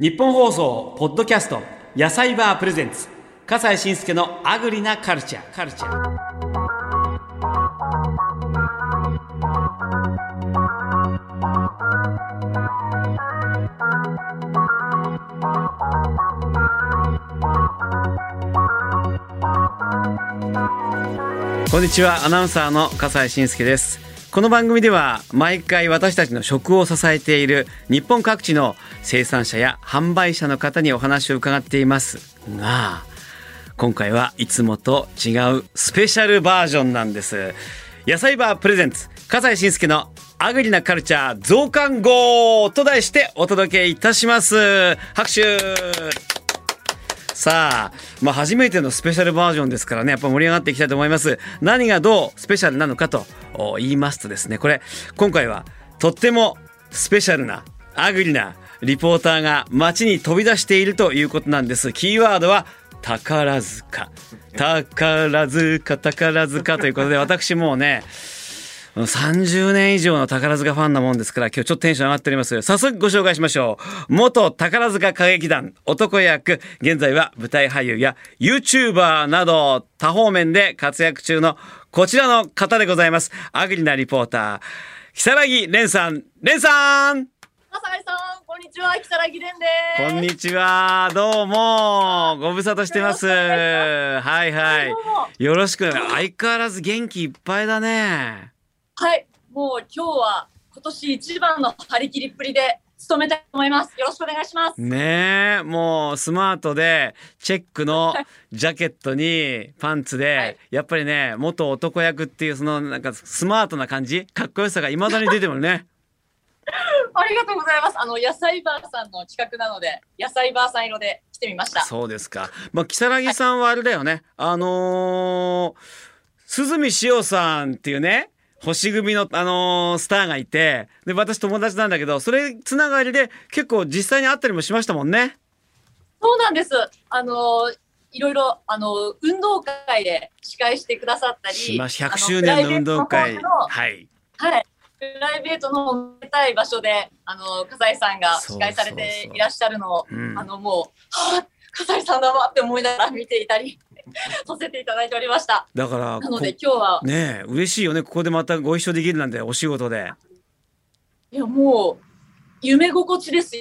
日本放送ポッドキャスト野菜バープレゼンツ。笠西慎介のアグリなカルチャーカルチャーこんにちは。アナウンサーの笠西慎介ですこの番組では毎回私たちの食を支えている日本各地の生産者や販売者の方にお話を伺っています。が今回はいつもと違うスペシャルバージョンなんです。野菜バープレゼンツ笠西慎介のアグリなカルチャー増刊号と題してお届けいたします。拍手。さあ、まあ、初めてのスペシャルバージョンですからねやっぱ盛り上がっていきたいと思います。何がどうスペシャルなのかと言いますとですねこれ今回はとってもスペシャルなアグリなリポーターが街に飛び出しているということなんです。キーワードは宝塚。宝塚宝塚ということで私もうね30年以上の宝塚ファンなもんですから今日ちょっとテンション上がっております早速ご紹介しましょう。元宝塚歌劇団男役現在は舞台俳優や YouTuber など多方面で活躍中のこちらの方でございます。アグリなリポーター如月蓮さん。蓮さん！笠井さん、こんにちは、木更木蓮です。こんにちは。どうも。ご無沙汰してます。はいはい。よろしく。相変わらず元気いっぱいだねはい、もう今日は今年一番の張り切りっぷりで務めたいと思います。よろしくお願いします。ねえもうスマートでチェックのジャケットにパンツで、はいやっぱりね元男役っていうそのなんかスマートな感じかっこよさがいまだに出てるね ありがとうございます。あの野菜バーさんの企画なので、野菜バーさん色で来てみました。そうですかまあ如月さんはあれだよね、あのー鈴見潮さんっていうね星組の、あのースターがいてで私友達なんだけどそれつながりで結構実際に会ったりもしましたもんね。そうなんです。あのいろいろあの運動会で司会してくださったり、しまし100あの周年の運動会。はい。はい。プライベートの褒めたい場所で、あの、笠井さんが司会されていらっしゃるのを、うん。あの、もう、はあ、笠井さんだわって思いながら見ていたり させていただいておりました。だからなのでこ今日は、ねえ嬉しいよね。ここでまたご一緒できるなんてお仕事で。いや、もう、夢心地です。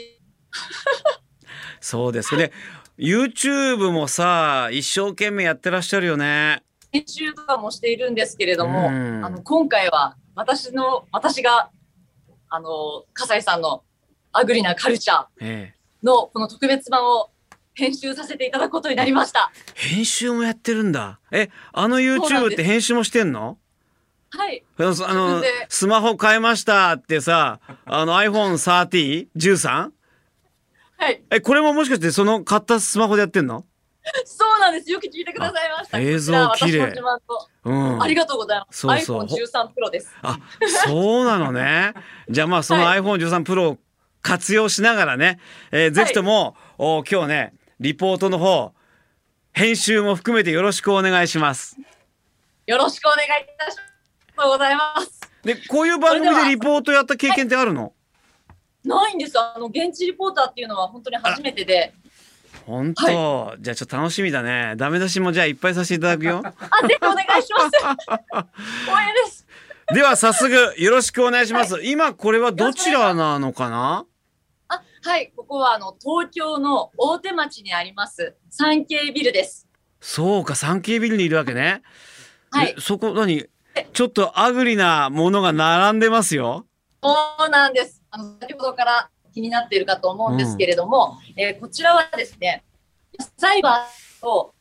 そうですで YouTube もさ一生懸命やってらっしゃるよね。編集とかもしているんですけれども、うん。あの、今回は私の、私が、あの、笠井さんのアグリなカルチャーええ。のこの特別版を編集させていただくことになりました。編集もやってるんだえあの YouTube って編集もしてんの？はい。あのスマホ変えましたってさあの iPhone3013 はい。えこれももしかしてその買ったスマホでやってんの？そうなんです。よく聞いてくださいました。あ映像綺麗うんありがとうございます。そうそう iPhone13 Pro です。あそうなのね じゃあまあそのは iPhone13 Pro を活用しながらね、えーぜひとも、お今日ねリポートの方編集も含めてよろしくお願いしますよろしくお願いいたします。ありがとうございます。でこういう番組でリポートやった経験ってあるの？ないんです。あの現地リポーターっていうのは本当に初めてで、本当、じゃあちょっと楽しみだねダメ出しもじゃあいっぱいさせていただくよあ、ぜひお願いします。光栄です。では早速よろしくお願いします、今これはどちらなのかな？あ、はい。ここはあの東京の大手町にあります三景ビルです。そうか 3K ビルにいるわけね、はいえ。そこ何？ちょっとアグリなものが並んでますよそうなんです。あの先ほどから気になっているかと思うんですけれども、えーこちらはですね、サイバーと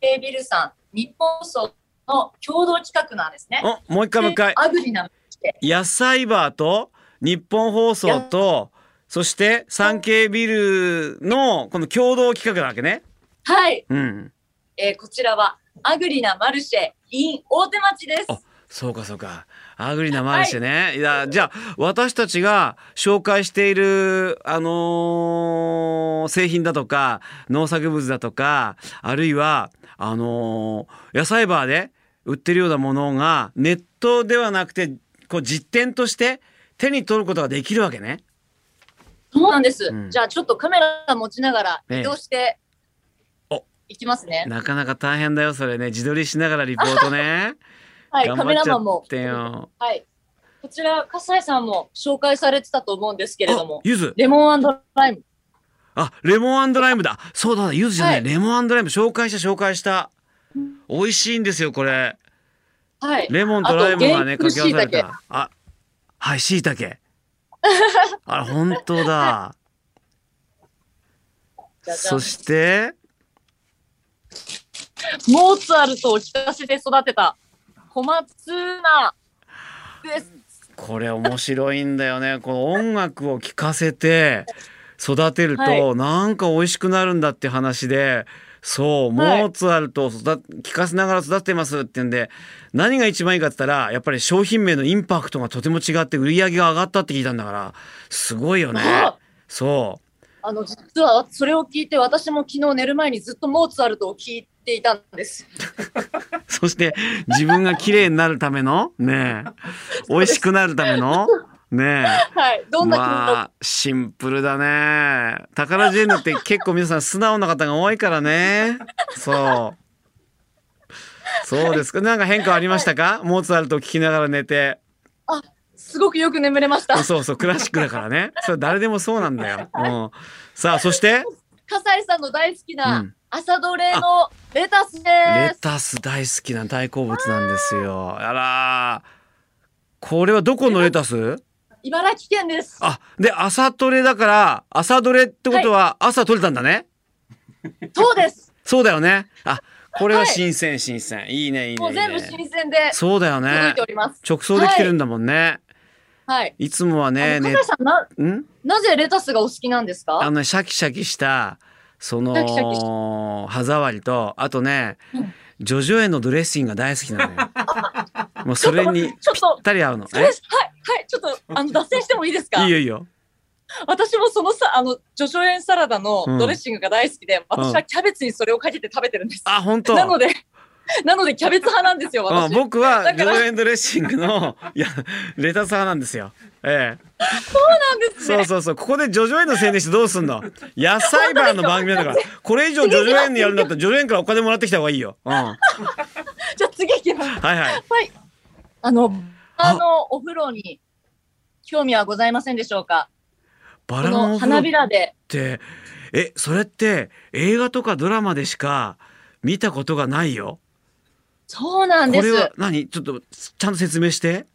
K ビルさん、日本放送の共同企画なんですね。おもう一回もう一回でアグリな野菜バーと日本放送とそして 3K ビルのこの共同企画なわけね。はい、うん。えーこちらはアグリなマルシェ in 大手町です。あそうかそうか。アグリなマルシェね、い、やじゃあ私たちが紹介しているあのー製品だとか農作物だとかあるいはあのー野菜バーで売ってるようなものがネットではなくてこう実店として手に取ることができるわけね。そうなんです。うん。じゃあちょっとカメラ持ちながらええ。移動してお。いきますね。なかなか大変だよそれね。自撮りしながらリポートね。はい、カメラマンも。はい。こちら、笠井さんも紹介されてたと思うんですけれどあも、ゆず。レモンライム。あレモンライムだ。そうだゆずじゃない、はい。レモンライム。紹介した紹介した。美味しいんですよこれ。はい。レモンとライムがねあと掛け合わされ原たあはいしいたけあ本当だ。そして？モーツァルトを聞かせて育てた小松菜です。これ面白いんだよね。この音楽を聴かせて育てると、はい。なんか美味しくなるんだって話でそうモはい。ーツァルトを育聴かせながら育ててますってんで何が一番いいかって言ったらやっぱり商品名のインパクトがとても違って売り上げが上がったって聞いたんだからすごいよね。あ そあの、実はそれを聞いて、私も昨日寝る前にずっとモーツァルトを聞いていたんです。う そして自分が綺麗になるためのねえ。美味しくなるためのねえ。はい。どんな気持ち？まあシンプルだね。宝ジェンヌって結構皆さん素直な方が多いからね。そう。そうですか。なんか変化ありましたか？モーツァルトを聞きながら寝て。すごくよく眠れました。そうそうクラシックだからね。それ誰でもそうなんだよ、うん、さあそして？笠井さんの大好きうなん。朝どれのレタスです。レタス大好きな大好物なんですよ。あらこれはどこのレタス？茨城県です。あで朝トレだから朝どれってことは朝取れたんだね、そうです。そうだよね。あ、これははい新鮮新鮮。いいねいいねもう全部ね。新鮮でそうだよねてお。ります。直送できてるんだもんね。はい。いつもはね、ねな、ん？なぜレタスがお好きなんですか？あのねシャキシャキしたそのシャキシャキし歯触りとあとねうん、ジョジョ園のドレッシングが大好きなのよ。もうそれにちょっとぴったり合うの。はい、はい、ちょっと、あの、脱線してもいいですか？えいいよいいよ。私もそのさ、あの、ジョジョ園サラダのうんドレッシングが大好きで、私はキャベツにそれをかけて食べてるんです。あ、本当。なので、なのでキャベツ派なんですよ、あ私。僕はジだからョジョ園ドレッシングのいやレタス派なんですよ。ええ。なんですね。そうそうそうここでジョジョ園の宣伝してどうすんの？野菜バーの番組だからこれ以上ジョジョ園にやるんだったらジョジョ園からお金もらってきた方がいいよ、うん、は じゃあ次行きます。いはいはい。あの、あの、お風呂に興味はございませんでしょうか？バこラの花びらで。ってえそれって映画とかドラマでしか見たことがないよそうなんです。これは何？ちょっとちゃんと説明して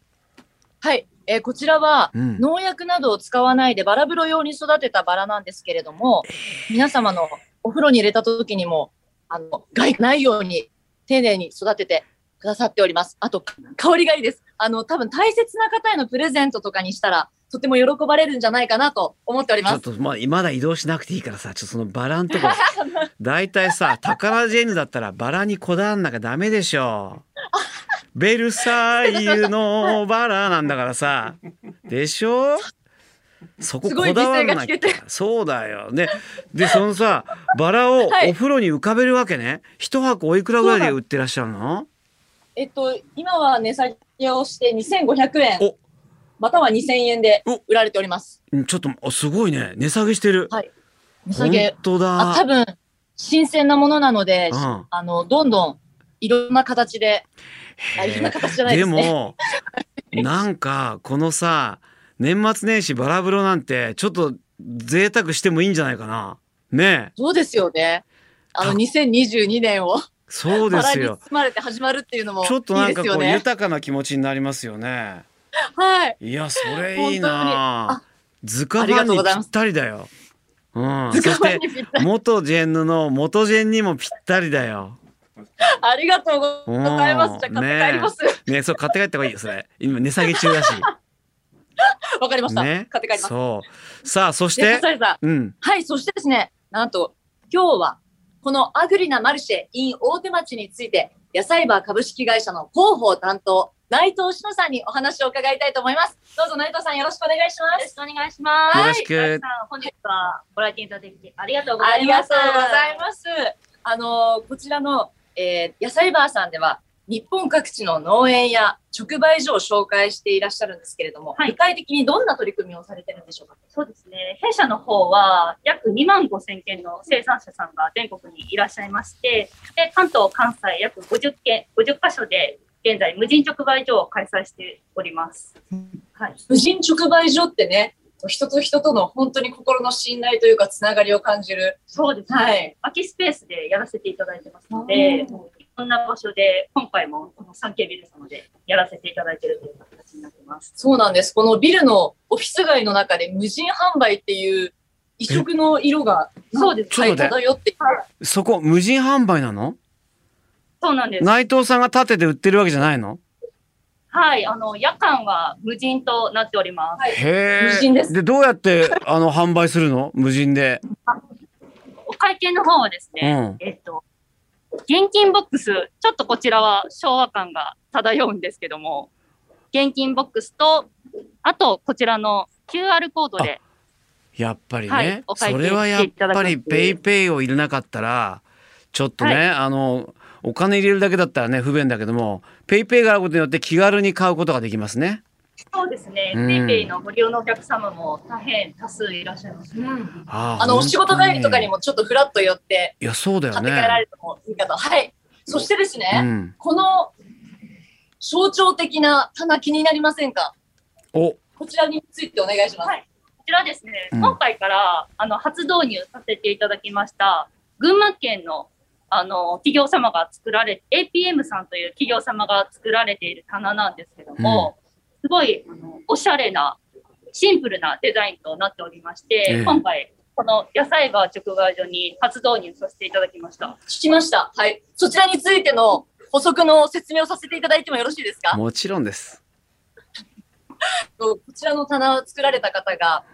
はい。えーこちらは、うん農薬などを使わないでバラ風呂用に育てたバラなんですけれども、皆様のお風呂に入れた時にも、あの、害がないように丁寧に育ててくださっております。あと、か香りがいいです。あの、多分大切な方へのプレゼントとかにしたら、とても喜ばれるんじゃないかなと思っておりちょます。っとまあまだ移動しなくていいからさちょっとそのバラんとこ 大体さ宝ジェンヌだったらバラにこだわんなきゃダメでしょ。ベルサイユのバラなんだからさ。でしょ？そここだわんなきゃ。そうだよね。でそのさバラをはい。お風呂に浮かべるわけね。一箱おいくらぐらいで売ってらっしゃるの？えっと、今は値下げをして2500円。お、または2000円でお。売られております。うんちょっとおすごいね。値下げしてる。はい。値下げ。本。当だ。あ、多分、新鮮なものなので、うん。あの、どんどんいろんな形で、あいろんな形じゃないでですね。も なんかこのさ年末年始バラ風呂なんてちょっと贅沢してもいいんじゃないかな。ね。えそうですよね。あの、た2022年をそうですよ。包まれて始まるっていうのもいいちょっとなんかこう。豊かな気持ちになりますよね はい。いやそれいいな。あ図鑑にぴったりだよ。うん。図そして元ジェンヌの元ジェンにもぴったりだよ。ありがとうございます。じゃあ買って帰ります。ねそう買って帰った方がいいよそれ。今値下げ中だし。わかりました。ね。買って帰ります。そう。さあそしで、てはい、そしてですね、なんと、今日は、このアグリなマルシェ in 大手町について、野菜バー株式会社の広報担当、内藤志乃さんにお話を伺いたいと思います。どうぞ内藤さんよろしくお願いします。よろしくお願いします。よろしくはいさん本日はご来店いただきありがとうござありがいます。とうございます。あの、こちらの、えー野菜バーさんでは、日本各地の農園や直売所を紹介していらっしゃるんですけれども、はい具体的にどんな取り組みをされてるんでしょうか？そうですね。弊社の方は約2万5千件の生産者さんが全国にいらっしゃいまして、で関東、関西約50件、50カ所で現在無人直売所を開催しております。はい。無人直売所ってね、人と人との本当に心の信頼というかつながりを感じる。そうですね。はい。空きスペースでやらせていただいてますので、いろんな場所で、今回もこの 3K ビル様でやらせていただいているという形になってます。そうなんです。このビルのオフィス街の中で無人販売っていう異色の色が、そうです。ちょっと待って漂ってそこ無人販売なの？そうなんです。内藤さんが立てて売ってるわけじゃないの？はい。あの、夜間は無人となっております。はい。へえ無人です。でどうやってあの 販売するの？無人で。お会計の方はですね、えっと、現金ボックス、ちょっとこちらは昭和感が漂うんですけども、現金ボックスと、あとこちらの QR コードで、やっぱりね、はいそれはやっぱりペイペイを入れなかったらちょっとね、はい。あのお金入れるだけだったらね不便だけどもペイペイがあることによって気軽に買うことができますね。そうですね、うんペイペイのご利用のお客様も大変多数いらっしゃいます。ああの、お仕事帰りとかにももちょっとフラッと寄っていやそうだよ買って帰らね。れてもいいかと。はい。そしてですね、うん、この象徴的な棚気になりませんか？おこちらについてお願いします。はいこちらですね、うん今回からあの初導入させていただきました、群馬県のあの企業様が作られ、APM さんという企業様が作られている棚なんですけども、すごいあのおしゃれな、シンプルなデザインとなっておりまして、ええ今回、この野菜バー直売所に初導入させていただきました。聞きました。はい。そちらについての補足の説明をさせていただいてもよろしいですか？もちろんです。こちらの棚を作られた方が、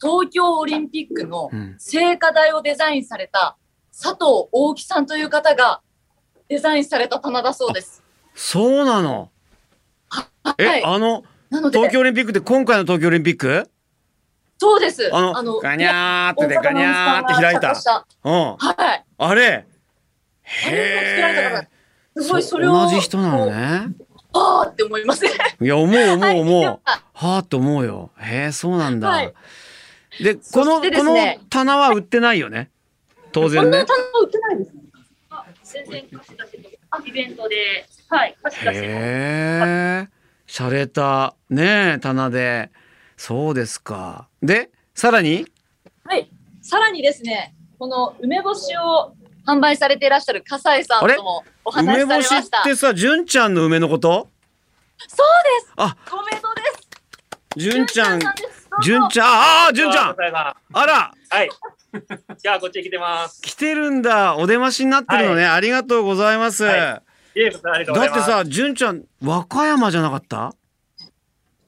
東京オリンピックのうん、聖火台をデザインされた佐藤大木さんという方がデザインされた棚だそうです。そうなの？え、はいあの東京オリンピックって今回の東京オリンピック？そうです。あのガニャーってでガニャーって開いた。た。うんはい。あれ？へすごいそれを。同じ人なのね。あーって思いますね。いや思う思うはい思う。でははあって思うよ。へえそうなんだ。はいでこの、この棚は売ってないよね？当こ然ね。んな棚売ってないですね。あ全然貸し出しとか、イベントで、はい、貸し出しも。へえ。洒落たねえ棚で。そうですか。でさらに？はい。さらにですね、この梅干しを販売されていらっしゃる笠井さんともお話しされま梅干し。ってさ純ちゃんの梅のこと？そうです。あごめんとです。純ちゃん純ちゃんああ純ちゃんあらはい。じゃあ、こっちに来てます。来てるんだお出ましになってるのね、ありがとうございます。はいイエーブありがとうございます。だってさ、純ちゃん、和歌山じゃなかった？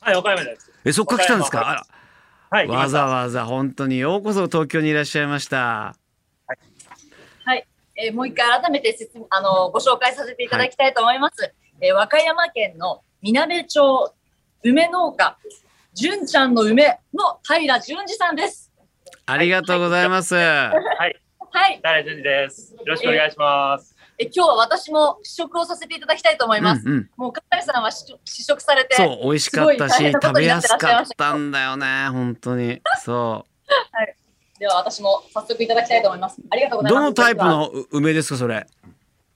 はい、岡山です。え、そっから来たんですか？はい、ら、わざわざ本当にようこそ東京にいらっしゃいました。えーもう一回改めてあのご紹介させていただきたいと思います。えー和歌山県のみなべ町梅農家純ちゃんの梅の平淳二さんです。ありがとうございます。はい、はい。誰淳二です。よろしくお願いします。え今日は私も試食をさせていただきたいと思います。うんうん、もう笠井さんは試食試食されて、そう、美味しかったし、食べやすかったんだよね、本当に。そでは私も早速いただきたいと思います。ありがとうう。ございます。どのタイプのう梅ですか、それ？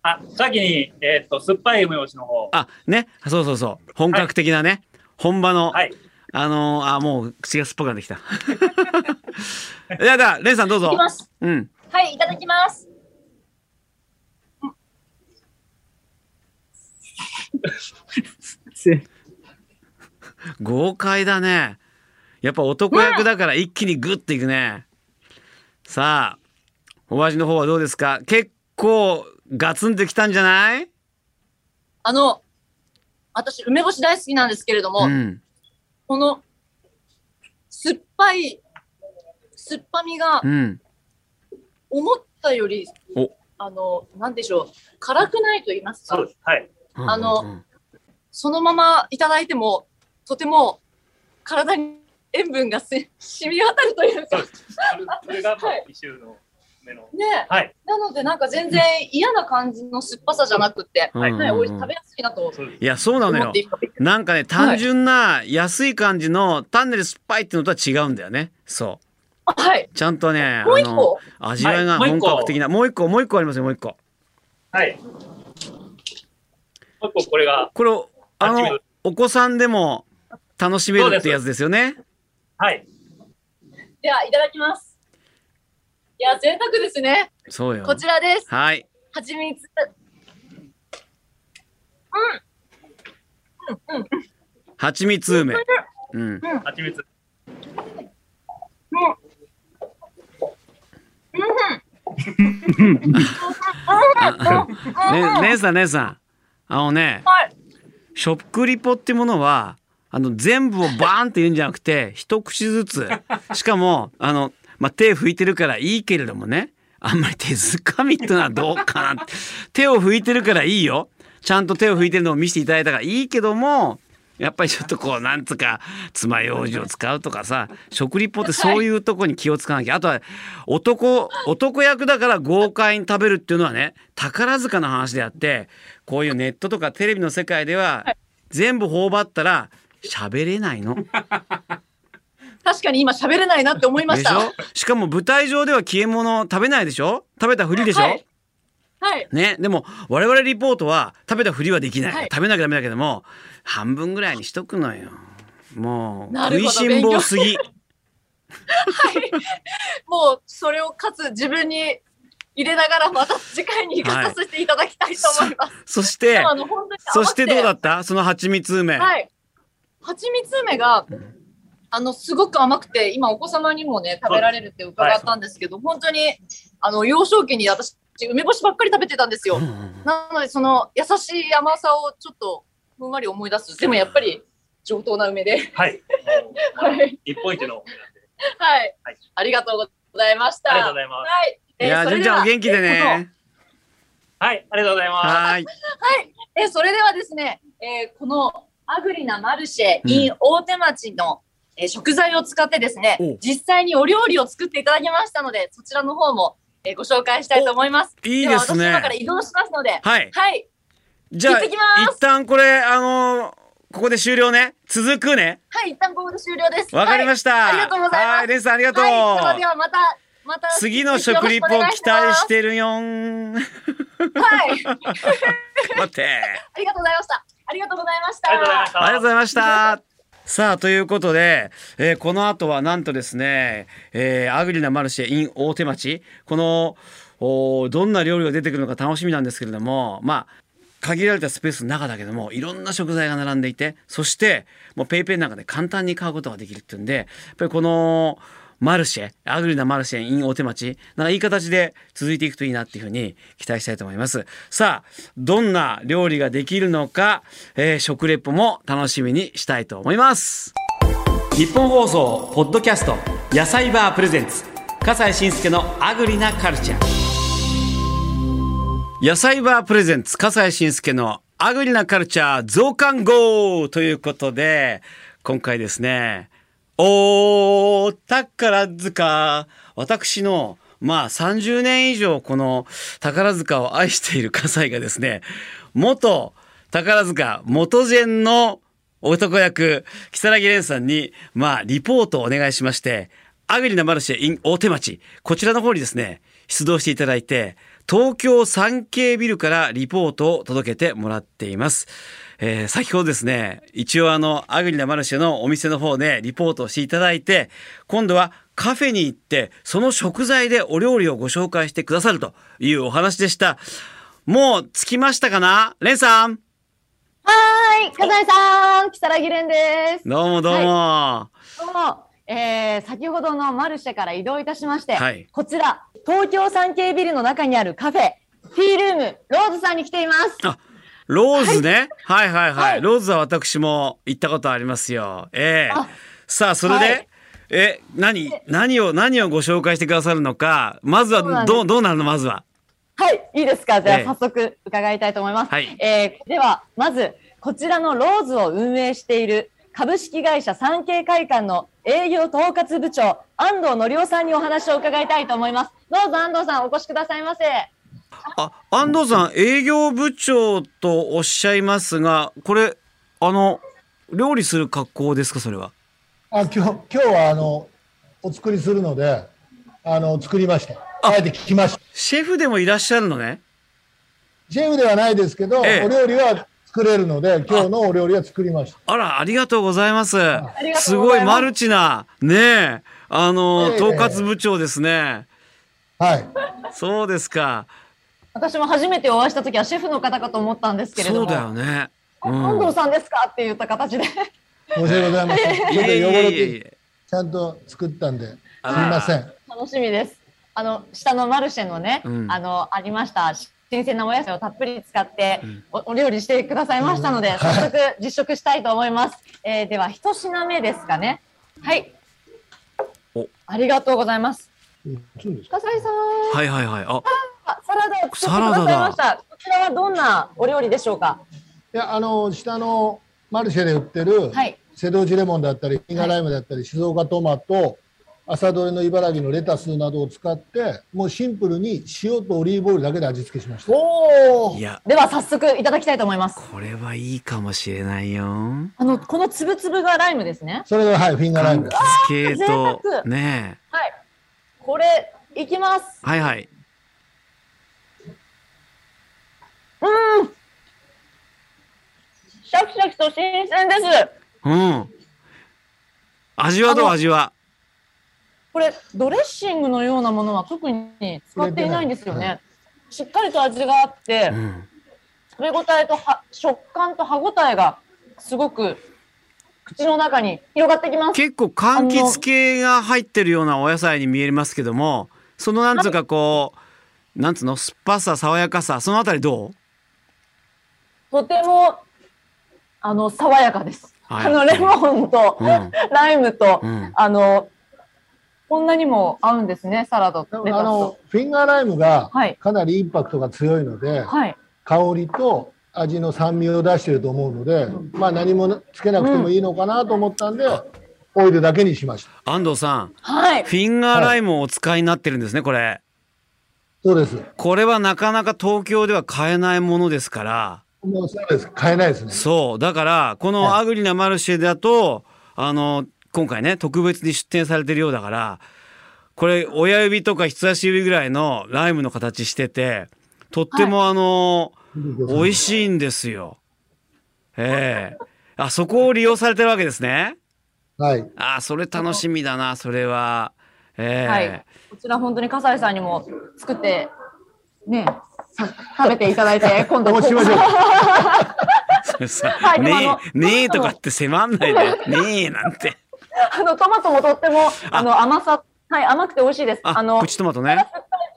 あ、先に、えーっと、酸っぱい梅干しの方。あ、ね、そうそうそう。本格的なね、本場の、はい。あのーあ、もう口が酸っぱくなってきた。いやだ、レンさんどうぞいき。ます。うん。はい、いただきます。豪快だね。やっぱ男役だから一気にグッといくね。さあ、お味の方はどうですか？結構ガツンときたんじゃない？あの、私、梅干し大好きなんですけれども、うん。この酸っぱい、酸っぱみがうん。思ったより、おあの、なんでしょう、辛くないと言いますか？そうで、す。はい。あのうんそのままいただいても、とても体に塩分がせ染み渡るというかそれが、一周の。めの。ねはい。なのでなんか全然嫌な感じの酸っぱさじゃなくて、はいはい、おい食べやすいなと。いやそうなのよなんかね単純な安い感じの単なる酸っぱいっていうのとは違うんだよねそうはい。ちゃんとねもう一あの個味わいが本格的なもう一個もう一個ありますよもう一個はい。もう一個これが、これあのお子さんでも楽しめるってやつですよね？はい。では、いただきます。いや、贅沢ですね。そうよこちらです。はいはちみつ。蜂蜜梅うん蜂蜜。ね姉さん姉さん。あのねはい。食リポってものはあの全部をバーンって言うんじゃなくて一口ずつ。しかもあの、まあ、手拭いてるからいいけれどもねあんまり手づかみってのはどうかな手を拭いてるからいいよ。ちゃんと手を拭いてるのを見せていただいたからいいけどもやっぱりちょっとこうなんつうか爪楊枝を使うとかさ食リポってそういうとこに気を使わなきゃあとは男男役だから豪快に食べるっていうのはね宝塚の話であってこういうネットとかテレビの世界では全部頬張ったら喋れないの。確かに今喋れないなって思いました。でしょ？しかも舞台上では消え物食べないでしょ？食べたふりでしょ、はいはい。ね、でも我々リポートは食べたふりはできない、はい。食べなきゃダメだけども半分ぐらいにしとくのよ。もう食いしん坊すぎ。もう、それをかつ自分に入れながらまた次回に生かさせていただきたいと思います。そ してあの本当にそしてどうだっった？その蜂蜜梅、はい。蜂蜜梅が、あの、すごく甘くて、今お子様にもね、食べられるって伺ったんですけど、本当に、あの、幼少期に私、梅干しばっかり食べてたんですよなので、その優しい甘さをちょっとふんわり思い出す。でもやっぱり上等な梅で。はい。はい。一本一のお米なんで。はいはい。ありがとうございました。ありがとうございますはい。いや純ちゃんお元気でねはい。ありがとうございます。はいえそれではですね、えーこのアグリなマルシェうん in 大手町の、えー食材を使ってですねお、実際にお料理を作っていただきましたので、そちらの方も、えーご紹介したいと思います。いいですね。は私今から移動しますので、はい。はい。じゃあ行ってきます。一旦これあのーここで終了ね。続くね。はい、一旦ここで終了です。わかりましした、ありがとうございます。はいレンさんありがとう、はい、ではではまた、また、次の食リポよろ期待してるよん。はい。待って。ありがとうございました。ありがとうございました。ありがとうございました。さあということで、えーこの後はなんとですね、えーアグリなマルシェ in 大手町。このどんな料理が出てくるのか楽しみなんですけれどもまあ限られたスペースの中だけどもいろんな食材が並んでいてそしてもうペイペイなんかで簡単に買うことができるっていうんでやっぱりこのマルシェアグリなマルシェ in 大手町なんかいい形で続いていくといいなっていうふうに期待したいと思います。さあどんな料理ができるのか、えー食レポも楽しみにしたいと思います。日本放送ポッドキャスト野菜バープレゼンツ。笠西慎介のアグリなカルチャー。野菜バープレゼンツ笠西慎介のアグリなカルチャー増刊号ということで今回ですねお宝塚私のまあ30年以上この宝塚を愛している笠井がですね元宝塚元禅の男役、木更木蓮さんに、まあ、リポートをお願いしまして、アグリなマルシェ in 大手町、こちらの方にですね、出動していただいて、東京産経ビルからリポートを届けてもらっています。えー先ほどですね、一応あの、アグリなマルシェのお店の方でリポートをしていただいて、今度はカフェに行って、その食材でお料理をご紹介してくださるというお話でした。もう着きましたかな？レンさんはーい、笠井さん、木更木蓮です。どうもどうも。どうも、えー、先ほどのマルシェから移動いたしまして、はいこちら、東京産経ビルの中にあるカフェ、ティールーム、ローズさんに来ています。あ、ローズね。はい、はい、はい、はい。ローズは私も行ったことありますよ。ええ。あさあ、それで、はい。え、何、何を、何をご紹介してくださるのか、まずは、どう、どうなるの？まずは。はい、いいですか。じゃあええ早速伺いたいと思います。はい。えーでは、まず、こちらのローズを運営している株式会社産経会館の営業統括部長、安藤則夫さんにお話を伺いたいと思います。どうぞ安藤さんお越しくださいませ。あ、安藤さん、営業部長とおっしゃいますが、これ、あの、料理する格好ですか、それは？あ今日今日はあのお作りするのであの作りました。あえて聞きました。シェフでもいらっしゃるのね？シェフではないですけど、ええお料理は作れるので今日のお料理は作りました。あら、ありがとうございます。すすごいマルチな、ねえ、あの、ええ統括部長ですね。はい。そうですか。私も初めてお会いした時はシェフの方かと思ったんですけれども。そうだよね。うん安藤さんですか？って言った形で。申し訳ございません。ちょっと汚れてえ。ちゃんと作ったんで、すみあません。楽しみです。あの下のマルシェのね、うんあのありました新鮮なお野菜をたっぷり使ってんお,、お料理してくださいましたので、早速実食したいと思います。えー、では一品目ですかね。はいお。ありがとうございます。うんそうですか？笠井さん、はいはいはい。あ、あサラダを作ってくださいました。こちらはどんなお料理でしょうか？いや、あの、下のマルシェで売ってる、はい。瀬戸内レモンだったり、フィンガーライムだったり、静岡トマト、朝どれの茨城のレタスなどを使って、もうシンプルに塩とオリーブオイルだけで味付けしました。おおい。や、では早速いただきたいと思います。これはいいかもしれないよ。あのこのつぶつぶがライムですね。それが、はい、フィンガーライムです。ねはい。これいきます。え。はいはい。うん。シャキシャキと新鮮です。うん。味はどう味は？これドレッシングのようなものは特に使っていないんですよ入れてね。しっかりと味があってう、ん。食べ応えとは食感と歯ごたえがすごく口の中に広がってきます。結構柑橘系が入ってるようなお野菜に見えますけども、そのなんつうかこう、なんつうの？酸っぱさ爽やかさそのあたりどう？とてもあの爽やかです。はいあのレモンとうんライムと、うんあのこんなにも合うんですねサラダとあの。フィンガーライムがはいかなりインパクトが強いので、はい。香りと味の酸味を出していると思うので、まあ何もつけなくてもいいのかなと思ったんで、オイルだけにしました。安藤さん、はい。フィンガーライムをお使いになってるんですねこれ。そうです。これはなかなか東京では買えないものですから。もうそうです。買えないですね。そうだからこのアグリなマルシェだとあの今回ね特別に出店されてるようだからこれ親指とか人差し指ぐらいのライムの形しててとってもあの、美味しいんですよ。ええあそこを利用されてるわけですね。はい。あそれ楽しみだなそれは。ええはい。こちら本当に笠井さんにも作ってねさ食べていただいて 今度おしましょう ねえねえとかって迫んないでねえなんて。あのトマトもとってもあの甘さはい甘くて美味しいです。ああのプチトマトね。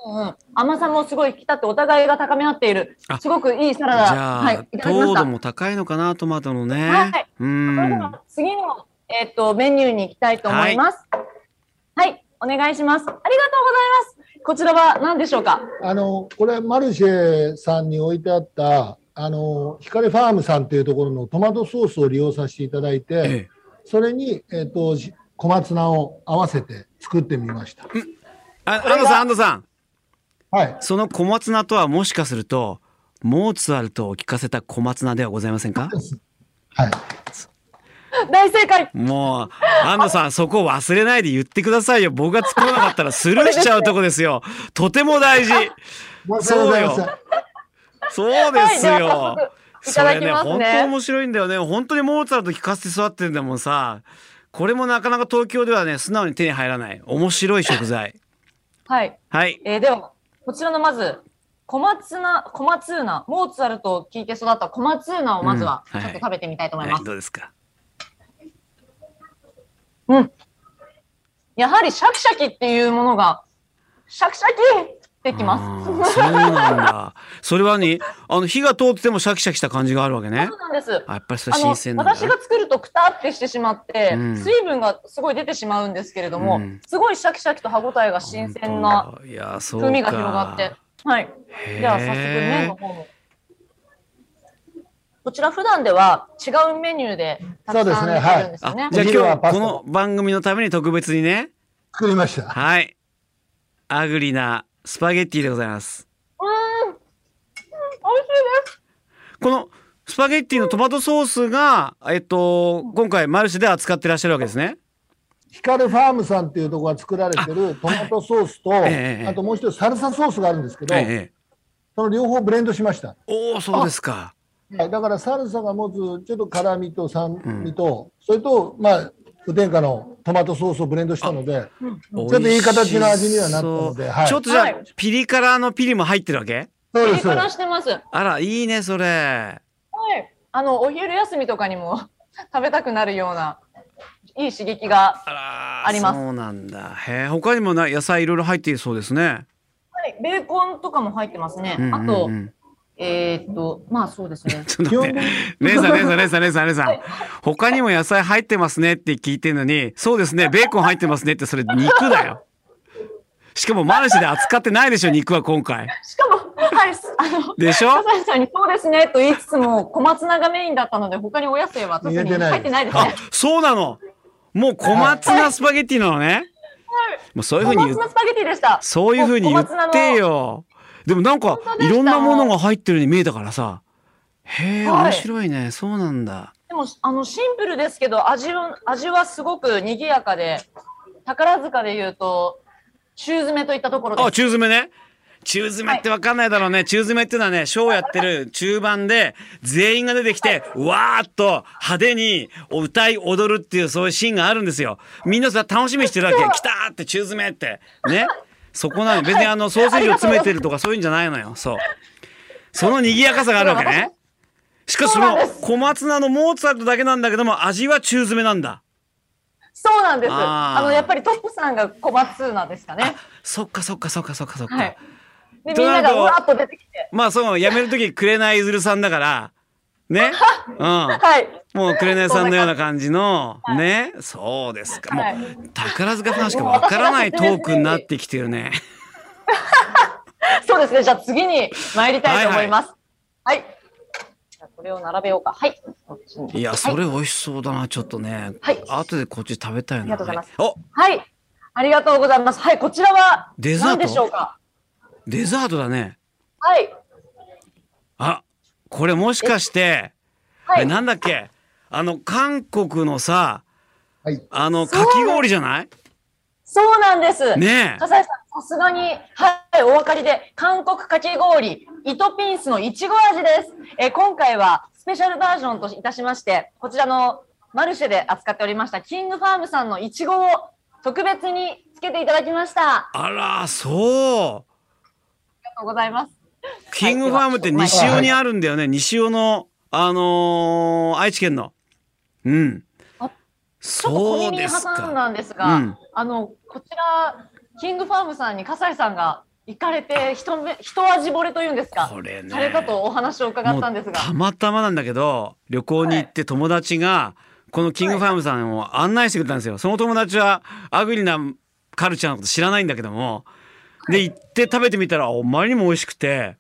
うん甘さもすごい引き立ってお互いが高め合っているあすごくいいサラダじゃあ。糖度も高いのかなトマトのね。はいうん。は次のえっ、とメニューに行きたいと思います。はい、お願いします。ありがとうございます。こちらは何でしょうか？あの、これ、マルシェさんに置いてあった、あの、光ファームさんっていうところのトマトソースを利用させていただいて、ええそれに、えっ、と、し小松菜を合わせて作ってみました。あ安藤さん安藤さん。はい。その小松菜とはもしかするとモーツァルトを聞かせた小松菜ではございませんか？はい。大正解。もう安藤さんそこ忘れないで言ってくださいよ。僕が作らなかったらスルーしちゃうとこですよ。とても大事。申し訳ござい。ません。そうですはい、ではよそただきれね本当ますね。面白いんだよね。本当にモーツァルト聞かせて育ってるんだもんさこれもなかなか東京ではね素直に手に入らない。面白い食材。はい、はい。えー、ではこちらのまず小松菜小松ーナモーツァルトを聞いて育った小松ーナをまずはちょっと食べてみたいと思います。はい、どうですか？やはりシャキシャキっていうものがシャキシャキってきます。そうなんだ。それはにあの火が通っててもシャキシャキした感じがあるわけね。そうなんです。あやっぱりそれ新鮮なんだ。私が作るとくたってしてしまって、うん。水分がすごい出てしまうんですけれども、うん。すごいシャキシャキと歯ごたえが新鮮な本当いやそうか。風味が広がって、はい。では早速麺の方も。こちら普段では違うメニューでたくさん出てるんですよね。あじゃあ今日この番組のために特別にね作りました。はいアグリなスパゲッティでございます。うん。美味しいです。このスパゲッティのトマトソースが、えっと、今回マルシェで扱ってらっしゃるわけですね。ヒカルファームさんっていうところが作られてるトマトソースと、ええあともう一つサルサソースがあるんですけど、ええ。その両方ブレンドしました。おお、そうですか。はい、だからサルサが持つちょっと辛みと酸味と、それとまあ無添加のトマトソースをブレンドしたので、ちょっといい形の味にはなったのではいちょっとじゃあ、はいピリ辛のピリも入ってるわけ？そうです。ピリ辛してます。はい。あら、いいね、それ。あの、お昼休みとかにも 食べたくなるような、いい刺激が。あらありますそうなんだ。へえ、他にもな野菜いろいろ入っているそうですね。はい。ベーコンとかも入ってますね。うんうんうんあと、えーっと、まあそうですね。ちょっと待って。レンさん、レンさん、レンさん、レンさん、レンさん。他にも野菜入ってますねって聞いてるのに、そうですね、ベーコン入ってますねって、それ肉だよ。しかもマルシェで扱ってないでしょ、肉は今回。しかも、はい、あの、でしょ？笠井さんにそうですねと言いつつも、小松菜がメインだったので、他にお野菜は特に入れてない入ってないですあね。、そうなの？もう小松菜スパゲッティなのね。もうそういうふうに言う小松菜スパゲティでした。そういうふうに言ってよ。でもなんかいろんなものが入ってるように見えたからさ。へえ、はい面白いね。そうなんだ。でも、あの、シンプルですけど、味は、味はすごく賑やかで、宝塚で言うと、中詰めといったところであ、す。中詰めね。中詰めってわかんないだろうね。中詰めっていうのはね、ショーやってる中盤で全員が出てきて、わーっと派手に歌い踊るっていうそういうシーンがあるんですよ。みんなさ、楽しみにしてるわけ。来たーって中詰めって。ね。そこなの。別にあの、ソーセージを詰めてるとかそういうんじゃないのよ。そう。その賑やかさがあるわけね。しかしその小松菜のモーツァルトだけなんだけども、味は中詰めなんだ。そうなんです。あの、やっぱりトップさんが小松菜ですかね。そっかそっかそっかそっかそっか。はい。で、とみんながわーっと出てきて。まあそう、辞めるとき、紅いずるさんだから、ね？うん。はい。もう紅さんのような感じの、ね。そうですか。もう、はい宝塚ファンしかわからないトークになってきてるね。そうですね。じゃあ次に参りたいと思います。はい。じゃあこれを並べようか。はい。いや、はいそれ美味しそうだな、ちょっとね。はい後でこっち食べたいな。ありがとうございますはいおはい。ありがとうございます。はい。こちらはデザート？何でしょうか？デザートだね。はい。あ、これもしかして、はい。なんだっけ？あの、韓国のさ、はい。あの、かき氷じゃない？そうなんです。ねえ。笠井さん、さすがに、はい、お分かりで、韓国かき氷、イトピンスのいちご味です。えー今回はスペシャルバージョンといたしまして、こちらのマルシェで扱っておりました、キングファームさんのいちごを特別につけていただきました。ありあら、そう。がとうございます。キングファームって西尾にあるんだよね。西尾の、あのー愛知県の。うんあ。ちょっとそう小耳に。挟んだんですが、うんあの、こちら、キングファームさんに笠井さんが行かれて、一目、一味惚れというんですか、これね。されたとお話を伺ったんですが。たまたまなんだけど、旅行に行って友達が、このキングファームさんを案内してくれたんですよ。その友達はアグリなカルチャーのこと知らないんだけども。で、行って食べてみたら、あまりにも美味しくて、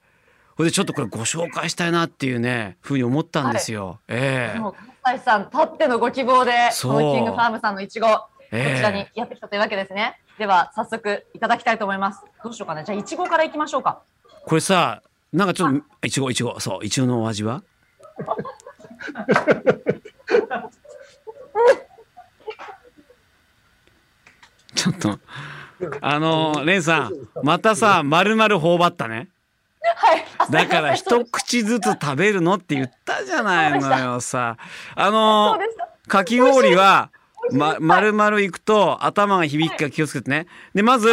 ほいでちょっとこれご紹介したいなっていうね、ふうに思ったんですよ。ええもさんたってのご希望で、このキングファームさんのいちご、こええちらにやってきたというわけですね。では、早速いただきたいと思います。どうしようかな。じゃあ、いちごからいきましょうか。これさ、なんかちょっと、いちご、いちご、そう、いちごのお味は？ちょっと、あの、レンさん、またさ、丸々頬張ったね。はい。あだから一口ずつ食べるのって言ったじゃないのよさ。あその。かき氷は、ま、丸々いくと頭が響くから気をつけてね。で、まず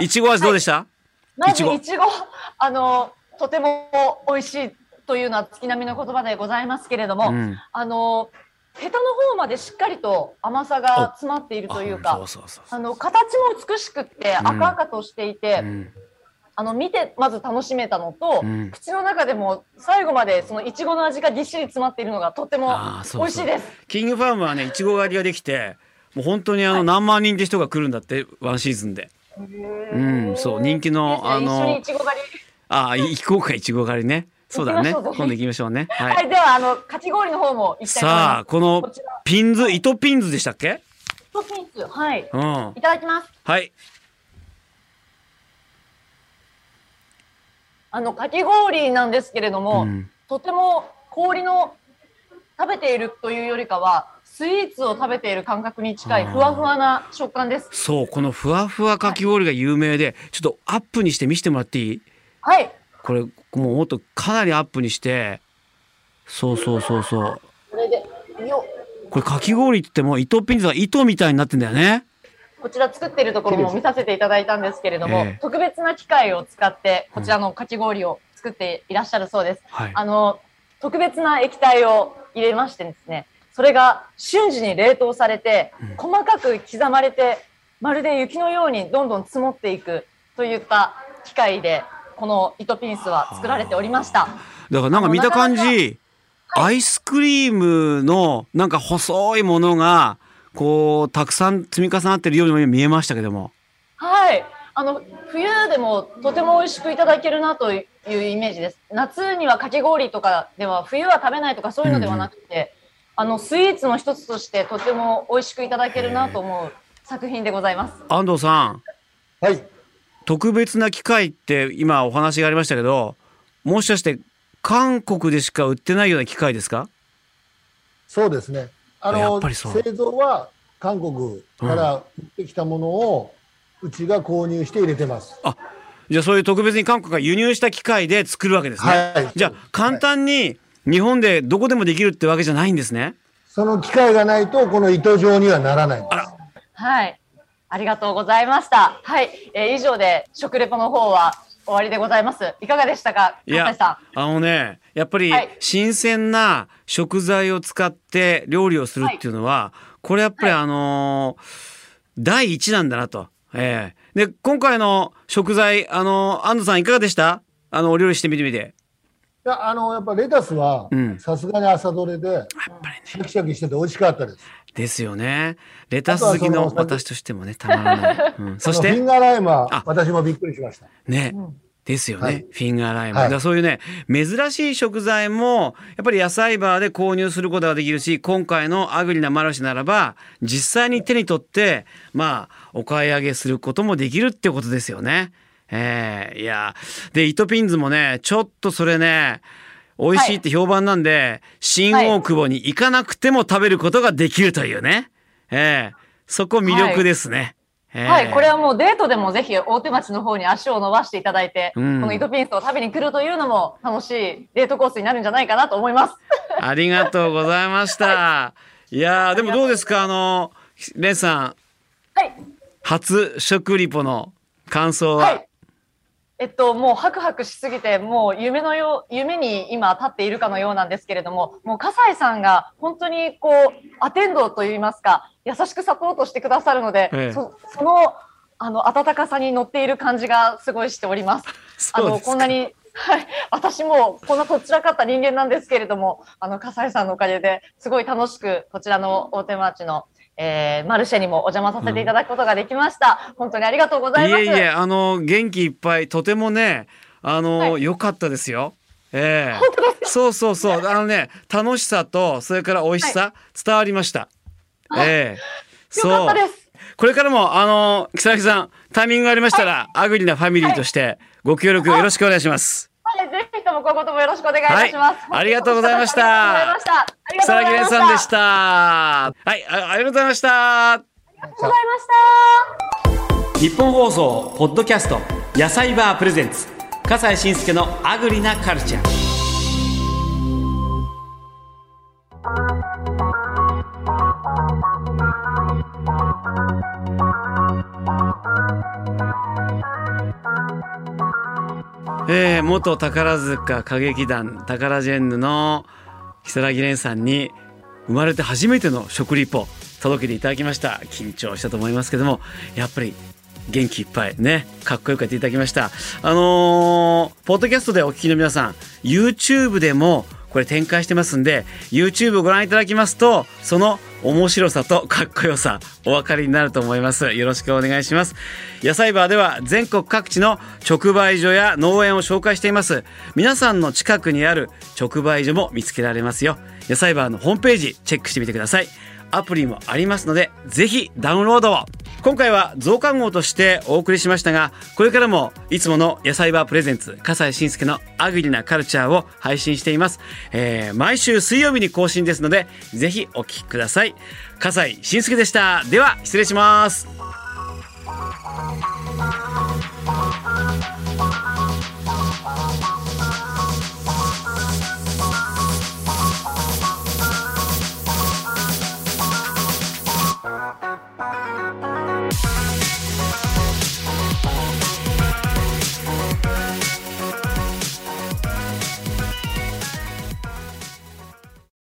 いちご味どうでした、まずいちご。いちご、あの、とても美味しいというのは月並みの言葉でございますけれども、うん。あの、ヘタの方までしっかりと甘さが詰まっているというあか。あの、形も美しくって赤々としていて、うんあの見てまず楽しめたのと、うん口の中でも最後までそのいちごの味がぎっしり詰まっているのがとても美味しいです。キングファームはね、いちご狩りができて、もう本当にあの何万人って人が来るんだって、ワンシーズンで。うん、そう、人気の、あのい、ちご狩り？あ、行こうか、いちご狩りね。そうだね。今度行きましょうね。ははいい、。ではあのかき氷の方もさあ。このピンズ、糸ピンズでしたっけ？トピンスはいうん。いただきます。はい。あのかき氷なんですけれども、うん。とても氷の食べているというよりかはスイーツを食べている感覚に近いふわふわな食感です。そうこのふわふわかき氷が有名で、ちょっとアップにして見せてもらっていい？はい、これもうもっとかなりアップにして。そうそうそうそう。これでよこれかき氷って言っても糸ピンズが糸みたいになってんだよねこちら作っているところも見させていただいたんですけれども、ええ。特別な機械を使ってこちらのかき氷を作っていらっしゃるそうです。はい。あの特別な液体を入れましてですね、それが瞬時に冷凍されて、うん。細かく刻まれて、まるで雪のようにどんどん積もっていくといった機械で、この糸ピンスは作られておりました。だからなんか見た感じあのなかなアイスクリームのなんか細いものがこうたくさん積み重なってるようにも見えましたけどもはい。あの冬でもとても美味しくいただけるなというイメージです。夏にはかき氷とかでは冬は食べないとかそういうのではなくて、あのスイーツの一つとしてとても美味しくいただけるなと思う作品でございます。安藤さんはい。特別な機械って今お話がありましたけどもしかして韓国でしか売ってないような機械ですか？そうですね。あの製造は韓国から売ってきたものをうちが購入して入れてます。じゃあそういう特別に韓国が輸入した機械で作るわけですね、はい。じゃあ簡単に日本でどこでもできるってわけじゃないんですねその機械がないとこの糸状にはならないんです。はい。ありがとうございました。はい。えー以上で食レポの方は終わりでございます。いかがでしたか、いや。あのねやっぱりはい新鮮な食材を使って料理をするっていうのは、これやっぱりあのー第一なんだなと。ええで今回の食材あのー安藤さんいかがでした？あのお料理してみてみて。いやあのやっぱレタスはうんさすがに朝どれでやっぱりねシャキシャキしてて美味しかったです。ですよね。レタス好きの私としてもねたまらない。うん、そしてフィンガーライムあは私もびっくりしました。ね。うんですよね、はいフィンガーライム、はいだからそういうね珍しい食材もやっぱり野菜バーで購入することができるし今回のアグリなマルシェならば実際に手に取ってまあお買い上げすることもできるってことですよね。えー、いやで糸ピンズもねちょっとそれね美味しいって評判なんで、新大久保に行かなくても食べることができるというね、えー、そこ魅力ですね。えーはい、これはもうデートでもぜひ大手町の方に足を伸ばしていただいて、うんこの糸ピンスを食べに来るというのも楽しいデートコースになるんじゃないかなと思います。ありがとうございました。いやーでもどうですか？あのレンさんはい。初食リポの感想は、はい。えっと、もうハクハクしすぎて、もう夢のよう、夢に今立っているかのようなんですけれども、もう笠井さんが本当にこう、アテンドといいますか、優しくサポートしてくださるので、ええそその、あの、温かさに乗っている感じがすごいしております。あの、こんなに、はい、私もこんなとっちらかった人間なんですけれども、あの、笠井さんのおかげですごい楽しく、こちらの大手町の、えーマルシェにもお邪魔させていただくことができました。本当にありがとうございます。いえいえあの元気いっぱいとてもねあの良、はかったですよ。ええ本当ですか？そうそうそうあのね楽しさとそれから美味しさ、伝わりました。ええよかったです。これからもあの木更木さんタイミングがありましたら、アグリなファミリーとしてご協力よろしくお願いします。はい、ぜも今後ともよろしくお願いいたします。はいありがとうございましたありがとうございました。あり木蓮さんでしあた。はいあありがとうございました。りがとうございました。日本放送ポッドキャスト野菜バープレゼンツ笠西慎介のアグリなカルチャーえー、元宝塚歌劇団タカラジェンヌの如月蓮さんに生まれて初めての食リポ届けていただきました。緊張したと思いますけどもやっぱり元気いっぱいねかっこよくやっていただきました。あのーポッドキャストでお聞きの皆さん YouTube でもこれ展開してますんで YouTube をご覧いただきますとその面白さとかっこよさお分かりになると思います。よろしくお願いします。野菜バーでは全国各地の直売所や農園を紹介しています。皆さんの近くにある直売所も見つけられますよ。野菜バーのホームページチェックしてみてください。アプリもありますのでぜひダウンロードを。今回は増刊号としてお送りしましたがこれからもいつもの野菜バープレゼンツ笠西慎介のアグリなカルチャーを配信しています、えー、毎週水曜日に更新ですのでぜひお聞きください。笠西慎介でした。では失礼します。